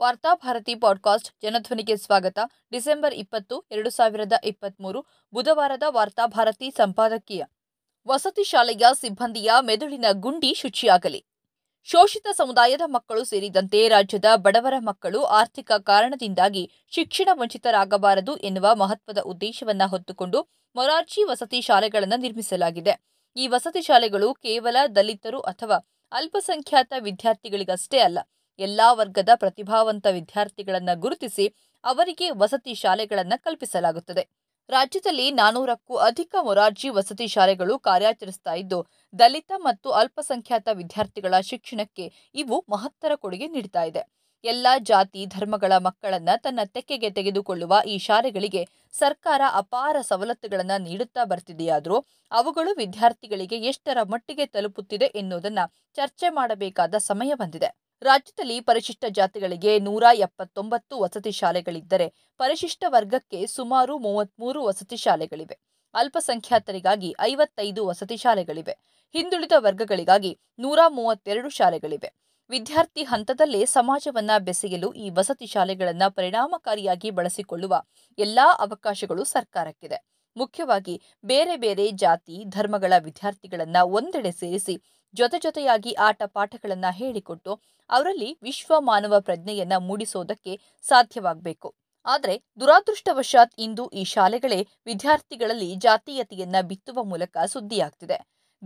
Varthabharati podcast ಜನಧ್ವನಿಗೆ ಸ್ವಾಗತ. December ಇಪ್ಪತ್ತು, ಎರಡು ಸಾವಿರದ ಇಪ್ಪತ್ತ್ಮೂರು ಬುಧವಾರದ ವಾರ್ತಾಭಾರತಿ ಸಂಪಾದಕೀಯ. ವಸತಿ ಶಾಲೆಯ ಸಿಬ್ಬಂದಿಯ ಮೆದುಳಿನ ಗುಂಡಿ ಶುಚಿಯಾಗಲಿ. ಶೋಷಿತ ಸಮುದಾಯದ ಮಕ್ಕಳು ಸೇರಿದಂತೆ ರಾಜ್ಯದ ಬಡವರ ಮಕ್ಕಳು ಆರ್ಥಿಕ ಕಾರಣದಿಂದಾಗಿ ಶಿಕ್ಷಣ ವಂಚಿತರಾಗಬಾರದು ಎನ್ನುವ ಮಹತ್ವದ ಉದ್ದೇಶವನ್ನು ಹೊತ್ತುಕೊಂಡು ಮೊರಾರ್ಜಿ ವಸತಿ ಶಾಲೆಗಳನ್ನು ನಿರ್ಮಿಸಲಾಗಿದೆ. ಈ ವಸತಿ ಶಾಲೆಗಳು ಕೇವಲ ದಲಿತರು ಅಥವಾ ಅಲ್ಪಸಂಖ್ಯಾತ ವಿದ್ಯಾರ್ಥಿಗಳಿಗಷ್ಟೇ ಅಲ್ಲ ಎಲ್ಲಾ ವರ್ಗದ ಪ್ರತಿಭಾವಂತ ವಿದ್ಯಾರ್ಥಿಗಳನ್ನು ಗುರುತಿಸಿ ಅವರಿಗೆ ವಸತಿ ಶಾಲೆಗಳನ್ನು ಕಲ್ಪಿಸಲಾಗುತ್ತದೆ. ರಾಜ್ಯದಲ್ಲಿ ನಾನೂರಕ್ಕೂ ಅಧಿಕ ಮೊರಾರ್ಜಿ ವಸತಿ ಶಾಲೆಗಳು ಕಾರ್ಯಾಚರಿಸ್ತಾ ಇದ್ದು, ದಲಿತ ಮತ್ತು ಅಲ್ಪಸಂಖ್ಯಾತ ವಿದ್ಯಾರ್ಥಿಗಳ ಶಿಕ್ಷಣಕ್ಕೆ ಇವು ಮಹತ್ತರ ಕೊಡುಗೆ ನೀಡ್ತಾ ಇದೆ. ಎಲ್ಲ ಜಾತಿ, ಧರ್ಮಗಳ ಮಕ್ಕಳನ್ನ ತನ್ನ ತೆಕ್ಕೆಗೆ ತೆಗೆದುಕೊಳ್ಳುವ ಈ ಶಾಲೆಗಳಿಗೆ ಸರ್ಕಾರ ಅಪಾರ ಸವಲತ್ತುಗಳನ್ನು ನೀಡುತ್ತಾ ಬರ್ತಿದೆಯಾದರೂ, ಅವುಗಳು ವಿದ್ಯಾರ್ಥಿಗಳಿಗೆ ಎಷ್ಟರ ಮಟ್ಟಿಗೆ ತಲುಪುತ್ತಿದೆ ಎನ್ನುವುದನ್ನು ಚರ್ಚೆ ಮಾಡಬೇಕಾದ ಸಮಯ ಬಂದಿದೆ. ರಾಜ್ಯದಲ್ಲಿ ಪರಿಶಿಷ್ಟ ಜಾತಿಗಳಿಗೆ ನೂರ ಎಪ್ಪತ್ತೊಂಬತ್ತು ವಸತಿ ಶಾಲೆಗಳಿದ್ದರೆ ಪರಿಶಿಷ್ಟ ವರ್ಗಕ್ಕೆ ಸುಮಾರು ಮೂವತ್ಮೂರು ವಸತಿ ಶಾಲೆಗಳಿವೆ. ಅಲ್ಪಸಂಖ್ಯಾತರಿಗಾಗಿ ಐವತ್ತೈದು ವಸತಿ ಶಾಲೆಗಳಿವೆ. ಹಿಂದುಳಿದ ವರ್ಗಗಳಿಗಾಗಿ ನೂರ ಮೂವತ್ತೆರಡು ಶಾಲೆಗಳಿವೆ. ವಿದ್ಯಾರ್ಥಿ ಹಂತದಲ್ಲೇ ಸಮಾಜವನ್ನ ಬೆಸೆಯಲು ಈ ವಸತಿ ಶಾಲೆಗಳನ್ನು ಪರಿಣಾಮಕಾರಿಯಾಗಿ ಬಳಸಿಕೊಳ್ಳುವ ಎಲ್ಲಾ ಅವಕಾಶಗಳು ಸರ್ಕಾರಕ್ಕಿದೆ. ಮುಖ್ಯವಾಗಿ ಬೇರೆ ಬೇರೆ ಜಾತಿ, ಧರ್ಮಗಳ ವಿದ್ಯಾರ್ಥಿಗಳನ್ನ ಒಂದೆಡೆ ಸೇರಿಸಿ ಜೊತೆ ಜೊತೆಯಾಗಿ ಆಟ ಪಾಠಗಳನ್ನ ಹೇಳಿಕೊಟ್ಟು ಅವರಲ್ಲಿ ವಿಶ್ವ ಮಾನವ ಪ್ರಜ್ಞೆಯನ್ನ ಮೂಡಿಸೋದಕ್ಕೆ ಸಾಧ್ಯವಾಗಬೇಕು. ಆದರೆ ದುರಾದೃಷ್ಟವಶಾತ್ ಇಂದು ಈ ಶಾಲೆಗಳೇ ವಿದ್ಯಾರ್ಥಿಗಳಲ್ಲಿ ಜಾತೀಯತೆಯನ್ನ ಬಿತ್ತುವ ಮೂಲಕ ಸುದ್ದಿಯಾಗ್ತಿದೆ.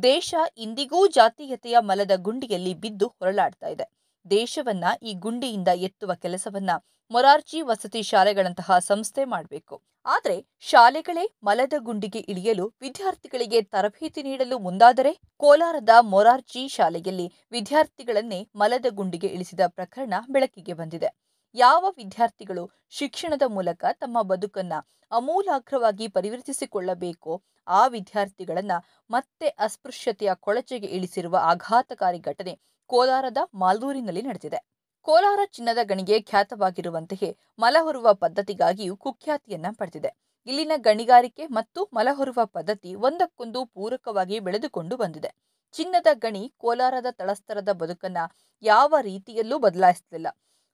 ದೇಶ ಇಂದಿಗೂ ಜಾತೀಯತೆಯ ಮಲದ ಗುಂಡಿಯಲ್ಲಿ ಬಿದ್ದು ಹೊರಳಾಡ್ತಾ ಇದೆ. ದೇಶವನ್ನ ಈ ಗುಂಡಿಯಿಂದ ಎತ್ತುವ ಕೆಲಸವನ್ನ ಮೊರಾರ್ಜಿ ವಸತಿ ಶಾಲೆಗಳಂತಹ ಸಂಸ್ಥೆ ಮಾಡಬೇಕು. ಆದರೆ ಶಾಲೆಗಳೇ ಮಲದ ಗುಂಡಿಗೆ ಇಳಿಯಲು ವಿದ್ಯಾರ್ಥಿಗಳಿಗೆ ತರಬೇತಿ ನೀಡಲು ಮುಂದಾದರೆ ಕೋಲಾರದ ಮೊರಾರ್ಜಿ ಶಾಲೆಯಲ್ಲಿ ವಿದ್ಯಾರ್ಥಿಗಳನ್ನೇ ಮಲದ ಗುಂಡಿಗೆ ಇಳಿಸಿದ ಪ್ರಕರಣ ಬೆಳಕಿಗೆ ಬಂದಿದೆ. ಯಾವ ವಿದ್ಯಾರ್ಥಿಗಳು ಶಿಕ್ಷಣದ ಮೂಲಕ ತಮ್ಮ ಬದುಕನ್ನ ಅಮೂಲಾಗ್ರವಾಗಿ ಪರಿವರ್ತಿಸಿಕೊಳ್ಳಬೇಕೋ ಆ ವಿದ್ಯಾರ್ಥಿಗಳನ್ನ ಮತ್ತೆ ಅಸ್ಪೃಶ್ಯತೆಯ ಕೊಳಚೆಗೆ ಇಳಿಸಿರುವ ಆಘಾತಕಾರಿ ಘಟನೆ ಕೋಲಾರದ ಮಾಲ್ದೂರಿನಲ್ಲಿ ನಡೆದಿದೆ. ಕೋಲಾರ ಚಿನ್ನದ ಗಣಿಗೆ ಖ್ಯಾತವಾಗಿರುವಂತೆಯೇ ಮಲಹೊರುವ ಪದ್ಧತಿಗಾಗಿಯೂ ಕುಖ್ಯಾತಿಯನ್ನ ಪಡೆದಿದೆ. ಇಲ್ಲಿನ ಗಣಿಗಾರಿಕೆ ಮತ್ತು ಮಲಹೊರುವ ಪದ್ಧತಿ ಒಂದಕ್ಕೊಂದು ಪೂರಕವಾಗಿ ಬೆಳೆದುಕೊಂಡು ಬಂದಿದೆ. ಚಿನ್ನದ ಗಣಿ ಕೋಲಾರದ ತಳಸ್ತರದ ಬದುಕನ್ನ ಯಾವ ರೀತಿಯಲ್ಲೂ ಬದಲಾಯಿಸಲಿಲ್ಲ.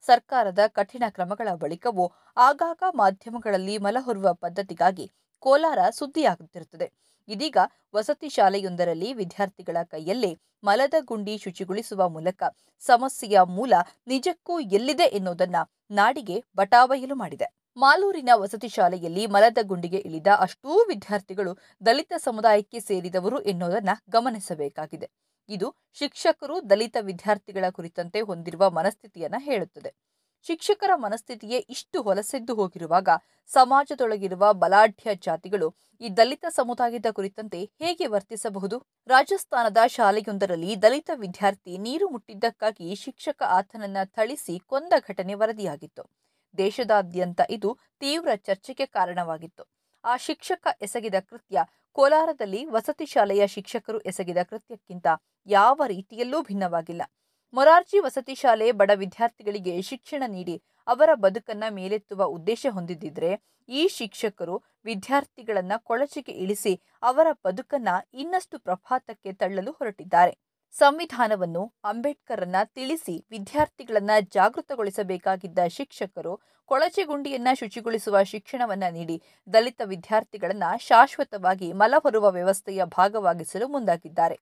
ಸರ್ಕಾರದ ಕಠಿಣ ಕ್ರಮಗಳ ಬಳಿಕವೂ ಆಗಾಗ ಮಾಧ್ಯಮಗಳಲ್ಲಿ ಮಲಹೊರುವ ಪದ್ಧತಿಗಾಗಿ ಕೋಲಾರ ಸುದ್ದಿಯಾಗುತ್ತಿರುತ್ತದೆ. ಇದೀಗ ವಸತಿ ಶಾಲೆಯೊಂದರಲ್ಲಿ ವಿದ್ಯಾರ್ಥಿಗಳ ಕೈಯಲ್ಲೇ ಮಲದ ಗುಂಡಿ ಶುಚಿಗೊಳಿಸುವ ಮೂಲಕ ಸಮಸ್ಯೆಯ ಮೂಲ ನಿಜಕ್ಕೂ ಎಲ್ಲಿದೆ ಎನ್ನುವುದನ್ನ ನಾಡಿಗೆ ಬಟಾಬಯಲು ಮಾಡಿದೆ. ಮಾಲೂರಿನ ವಸತಿ ಶಾಲೆಯಲ್ಲಿ ಮಲದ ಗುಂಡಿಗೆ ಇಳಿದ ಅಷ್ಟೂ ವಿದ್ಯಾರ್ಥಿಗಳು ದಲಿತ ಸಮುದಾಯಕ್ಕೆ ಸೇರಿದವರು ಎನ್ನುವುದನ್ನ ಗಮನಿಸಬೇಕಾಗಿದೆ. ಇದು ಶಿಕ್ಷಕರು ದಲಿತ ವಿದ್ಯಾರ್ಥಿಗಳ ಕುರಿತಂತೆ ಹೊಂದಿರುವ ಮನಸ್ಥಿತಿಯನ್ನ ಹೇಳುತ್ತದೆ. ಶಿಕ್ಷಕರ ಮನಸ್ಥಿತಿಯೇ ಇಷ್ಟು ಹೊಲಸೆದ್ದು ಹೋಗಿರುವಾಗ ಸಮಾಜದೊಳಗಿರುವ ಬಲಾಢ್ಯ ಜಾತಿಗಳು ಈ ದಲಿತ ಸಮುದಾಯದ ಕುರಿತಂತೆ ಹೇಗೆ ವರ್ತಿಸಬಹುದು? ರಾಜಸ್ಥಾನದ ಶಾಲೆಯೊಂದರಲ್ಲಿ ದಲಿತ ವಿದ್ಯಾರ್ಥಿ ನೀರು ಮುಟ್ಟಿದ್ದಕ್ಕಾಗಿ ಶಿಕ್ಷಕ ಆತನನ್ನ ಥಳಿಸಿ ಕೊಂದ ಘಟನೆ ವರದಿಯಾಗಿತ್ತು. ದೇಶದಾದ್ಯಂತ ಇದು ತೀವ್ರ ಚರ್ಚೆಗೆ ಕಾರಣವಾಗಿತ್ತು. ಆ ಶಿಕ್ಷಕ ಎಸಗಿದ ಕೃತ್ಯ ಕೋಲಾರದಲ್ಲಿ ವಸತಿ ಶಾಲೆಯ ಶಿಕ್ಷಕರು ಎಸಗಿದ ಕೃತ್ಯಕ್ಕಿಂತ ಯಾವ ರೀತಿಯಲ್ಲೂ ಭಿನ್ನವಾಗಿಲ್ಲ. ಮೊರಾರ್ಜಿ ವಸತಿ ಶಾಲೆ ಬಡ ವಿದ್ಯಾರ್ಥಿಗಳಿಗೆ ಶಿಕ್ಷಣ ನೀಡಿ ಅವರ ಬದುಕನ್ನ ಮೇಲೆತ್ತುವ ಉದ್ದೇಶ ಹೊಂದಿದ್ದಿದ್ರೆ ಈ ಶಿಕ್ಷಕರು ವಿದ್ಯಾರ್ಥಿಗಳನ್ನ ಕೊಳಚೆಗೆ ಇಳಿಸಿ ಅವರ ಬದುಕನ್ನ ಇನ್ನಷ್ಟು ಪ್ರಭಾತಕ್ಕೆ ತಳ್ಳಲು ಹೊರಟಿದ್ದಾರೆ. ಸಂವಿಧಾನವನ್ನು ಅಂಬೇಡ್ಕರನ್ನ ತಿಳಿಸಿ ವಿದ್ಯಾರ್ಥಿಗಳನ್ನ ಜಾಗೃತಗೊಳಿಸಬೇಕಾಗಿದ್ದ ಶಿಕ್ಷಕರು ಕೊಳಚೆಗುಂಡಿಯನ್ನ ಶುಚಿಗೊಳಿಸುವ ಶಿಕ್ಷಣವನ್ನ ನೀಡಿ ದಲಿತ ವಿದ್ಯಾರ್ಥಿಗಳನ್ನ ಶಾಶ್ವತವಾಗಿ ಮಲಹೊರುವ ವ್ಯವಸ್ಥೆಯ ಭಾಗವಾಗಿಸಲು ಮುಂದಾಗಿದ್ದಾರೆ.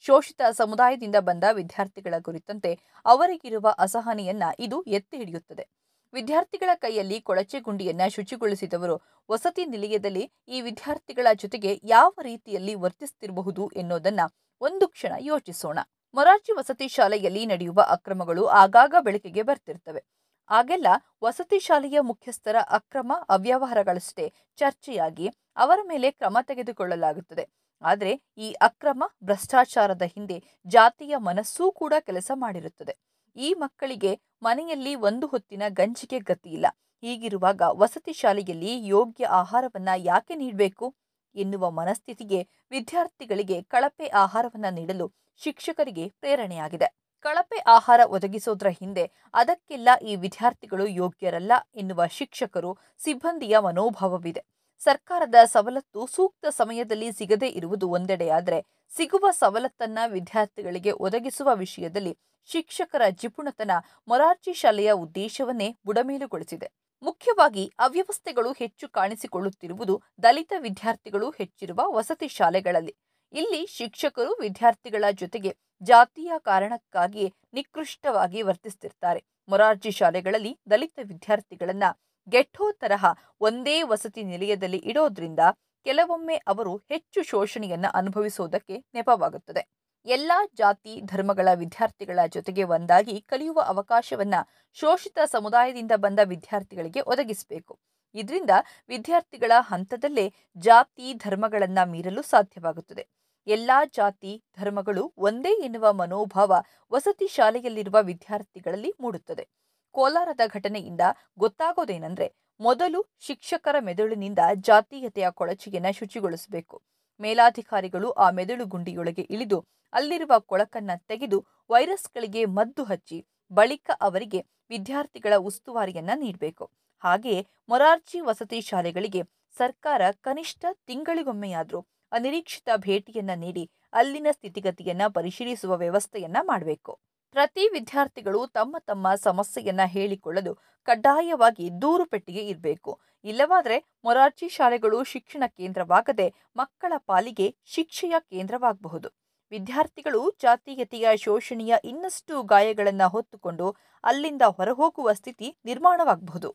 ಶೋಷಿತ ಸಮುದಾಯದಿಂದ ಬಂದ ವಿದ್ಯಾರ್ಥಿಗಳ ಕುರಿತಂತೆ ಅವರಿಗಿರುವ ಅಸಹನೆಯನ್ನ ಇದು ಎತ್ತಿ ಹಿಡಿಯುತ್ತದೆ. ವಿದ್ಯಾರ್ಥಿಗಳ ಕೈಯಲ್ಲಿ ಕೊಳಚೆ ಗುಂಡಿಯನ್ನ ಶುಚಿಗೊಳಿಸಿದವರು ವಸತಿ ನಿಲಯದಲ್ಲಿ ಈ ವಿದ್ಯಾರ್ಥಿಗಳ ಜೊತೆಗೆ ಯಾವ ರೀತಿಯಲ್ಲಿ ವರ್ತಿಸ್ತಿರಬಹುದು ಎನ್ನುವುದನ್ನ ಒಂದು ಕ್ಷಣ ಯೋಚಿಸೋಣ. ಮೊರಾರ್ಜಿ ವಸತಿ ಶಾಲೆಯಲ್ಲಿ ನಡೆಯುವ ಅಕ್ರಮಗಳು ಆಗಾಗ ಬೆಳಕಿಗೆ ಬರ್ತಿರ್ತವೆ. ಆಗೆಲ್ಲ ವಸತಿ ಶಾಲೆಯ ಮುಖ್ಯಸ್ಥರ ಅಕ್ರಮ ಅವ್ಯವಹಾರಗಳಷ್ಟೇ ಚರ್ಚೆಯಾಗಿ ಅವರ ಮೇಲೆ ಕ್ರಮ ತೆಗೆದುಕೊಳ್ಳಲಾಗುತ್ತದೆ. ಆದರೆ ಈ ಅಕ್ರಮ ಭ್ರಷ್ಟಾಚಾರದ ಹಿಂದೆ ಜಾತಿಯ ಮನಸ್ಸೂ ಕೂಡ ಕೆಲಸ ಮಾಡಿರುತ್ತದೆ. ಈ ಮಕ್ಕಳಿಗೆ ಮನೆಯಲ್ಲಿ ಒಂದು ಹೊತ್ತಿನ ಗಂಜಿಗೆ ಗತಿಯಿಲ್ಲ ಹೀಗಿರುವಾಗ ವಸತಿ ಶಾಲೆಯಲ್ಲಿ ಯೋಗ್ಯ ಆಹಾರವನ್ನ ಯಾಕೆ ನೀಡಬೇಕು? ಎನ್ನುವ ಮನಸ್ಥಿತಿಗೆ ವಿದ್ಯಾರ್ಥಿಗಳಿಗೆ ಕಳಪೆ ಆಹಾರವನ್ನ ನೀಡಲು ಶಿಕ್ಷಕರಿಗೆ ಪ್ರೇರಣೆಯಾಗಿದೆ. ಕಳಪೆ ಆಹಾರ ಒದಗಿಸೋದ್ರ ಹಿಂದೆ ಅದಕ್ಕೆಲ್ಲ ಈ ವಿದ್ಯಾರ್ಥಿಗಳು ಯೋಗ್ಯರಲ್ಲ ಎನ್ನುವ ಶಿಕ್ಷಕರು ಸಿಬ್ಬಂದಿಯ ಮನೋಭಾವವಿದೆ. ಸರ್ಕಾರದ ಸವಲತ್ತು ಸೂಕ್ತ ಸಮಯದಲ್ಲಿ ಸಿಗದೇ ಇರುವುದು ಒಂದೆಡೆಯಾದರೆ ಸಿಗುವ ಸವಲತ್ತನ್ನ ವಿದ್ಯಾರ್ಥಿಗಳಿಗೆ ಒದಗಿಸುವ ವಿಷಯದಲ್ಲಿ ಶಿಕ್ಷಕರ ಜಿಪುಣತನ ಮೊರಾರ್ಜಿ ಶಾಲೆಯ ಉದ್ದೇಶವನ್ನೇ ಬುಡಮೇಲುಗೊಳಿಸಿದೆ. ಮುಖ್ಯವಾಗಿ ಅವ್ಯವಸ್ಥೆಗಳು ಹೆಚ್ಚು ಕಾಣಿಸಿಕೊಳ್ಳುತ್ತಿರುವುದು ದಲಿತ ವಿದ್ಯಾರ್ಥಿಗಳು ಹೆಚ್ಚಿರುವ ವಸತಿ ಶಾಲೆಗಳಲ್ಲಿ. ಇಲ್ಲಿ ಶಿಕ್ಷಕರು ವಿದ್ಯಾರ್ಥಿಗಳ ಜೊತೆಗೆ ಜಾತಿಯ ಕಾರಣಕ್ಕಾಗಿ ನಿಕೃಷ್ಟವಾಗಿ ವರ್ತಿಸುತ್ತಿರ್ತಾರೆ ಮೊರಾರ್ಜಿ ಶಾಲೆಗಳಲ್ಲಿ ದಲಿತ ವಿದ್ಯಾರ್ಥಿಗಳನ್ನ ಗೆಟ್ಟೋ ತರಹ ಒಂದೇ ವಸತಿ ನಿಲಯದಲ್ಲಿ ಇಡೋದ್ರಿಂದ ಕೆಲವೊಮ್ಮೆ ಅವರು ಹೆಚ್ಚು ಶೋಷಣೆಯನ್ನ ಅನುಭವಿಸುವುದಕ್ಕೆ ನೆಪವಾಗುತ್ತದೆ. ಎಲ್ಲಾ ಜಾತಿ, ಧರ್ಮಗಳ ವಿದ್ಯಾರ್ಥಿಗಳ ಜೊತೆಗೆ ಒಂದಾಗಿ ಕಲಿಯುವ ಅವಕಾಶವನ್ನ ಶೋಷಿತ ಸಮುದಾಯದಿಂದ ಬಂದ ವಿದ್ಯಾರ್ಥಿಗಳಿಗೆ ಒದಗಿಸಬೇಕು. ಇದರಿಂದ ವಿದ್ಯಾರ್ಥಿಗಳ ಹಂತದಲ್ಲೇ ಜಾತಿ, ಧರ್ಮಗಳನ್ನ ಮೀರಲು ಸಾಧ್ಯವಾಗುತ್ತದೆ. ಎಲ್ಲಾ ಜಾತಿ, ಧರ್ಮಗಳು ಒಂದೇ ಎನ್ನುವ ಮನೋಭಾವ ವಸತಿ ಶಾಲೆಯಲ್ಲಿರುವ ವಿದ್ಯಾರ್ಥಿಗಳಲ್ಲಿ ಮೂಡುತ್ತದೆ. ಕೋಲಾರದ ಘಟನೆಯಿಂದ ಗೊತ್ತಾಗೋದೇನೆಂದ್ರೆ, ಮೊದಲು ಶಿಕ್ಷಕರ ಮೆದುಳಿನಿಂದ ಜಾತೀಯತೆಯ ಕೊಳಚಿಗೆನ ಶುಚಿಗೊಳಿಸಬೇಕು. ಮೇಲಾಧಿಕಾರಿಗಳು ಆ ಮೆದುಳು ಗುಂಡಿಯೊಳಗೆ ಇಳಿದು ಅಲ್ಲಿರುವ ಕೊಳಕನ್ನ ತೆಗೆದು ವೈರಸ್ಗಳಿಗೆ ಮದ್ದು ಹಚ್ಚಿ, ಬಳಿಕ ಅವರಿಗೆ ವಿದ್ಯಾರ್ಥಿಗಳ ಉಸ್ತುವಾರಿಯನ್ನ ನೀಡಬೇಕು. ಹಾಗೆಯೇ ಮೊರಾರ್ಜಿ ವಸತಿ ಶಾಲೆಗಳಿಗೆ ಸರ್ಕಾರ ಕನಿಷ್ಠ ತಿಂಗಳಿಗೊಮ್ಮೆಯಾದರೂ ಅನಿರೀಕ್ಷಿತ ಭೇಟಿಯನ್ನ ನೀಡಿ ಅಲ್ಲಿನ ಸ್ಥಿತಿಗತಿಯನ್ನ ಪರಿಶೀಲಿಸುವ ವ್ಯವಸ್ಥೆಯನ್ನ ಮಾಡಬೇಕು. ಪ್ರತಿ ವಿದ್ಯಾರ್ಥಿಗಳು ತಮ್ಮ ತಮ್ಮ ಸಮಸ್ಯೆಯನ್ನ ಹೇಳಿಕೊಳ್ಳಲು ಕಡ್ಡಾಯವಾಗಿ ದೂರು ಪೆಟ್ಟಿಗೆ ಇರಬೇಕು. ಇಲ್ಲವಾದರೆ ಮೊರಾರ್ಜಿ ಶಾಲೆಗಳು ಶಿಕ್ಷಣ ಕೇಂದ್ರವಾಗದೆ ಮಕ್ಕಳ ಪಾಲಿಗೆ ಶಿಕ್ಷೆಯ ಕೇಂದ್ರವಾಗಬಹುದು. ವಿದ್ಯಾರ್ಥಿಗಳು ಜಾತೀಯತೆಯ ಶೋಷಣೆಯ ಇನ್ನಷ್ಟು ಗಾಯಗಳನ್ನು ಹೊತ್ತುಕೊಂಡು ಅಲ್ಲಿಂದ ಹೊರಹೋಗುವ ಸ್ಥಿತಿ ನಿರ್ಮಾಣವಾಗಬಹುದು.